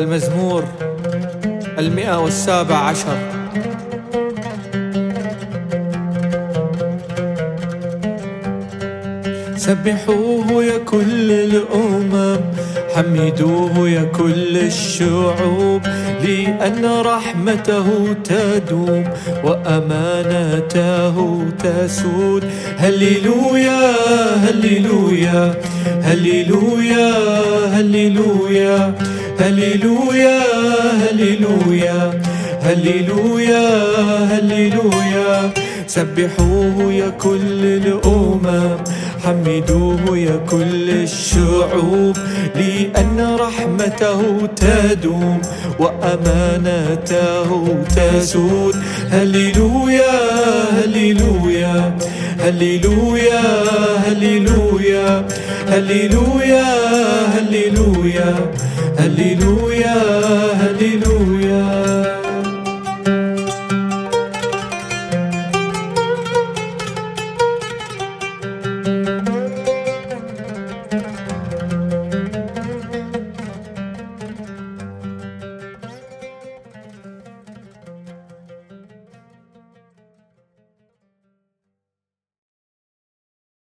المزمور المئة والسابع عشر. سبحوه يا كل الأمم حمدوه يا كل الشعوب لأن رحمته تدوم وأمانته تسود. هللويا هللويا. هللويا هللويا هللويا هللويا هللويا هللويا. سبحوه يا كل الأمم حمدوه يا كل الشعوب لأن رحمته تدوم وأمانته تسود. هللويا هللويا هللويا هللويا. هللويا هللويا هللويا هللويا.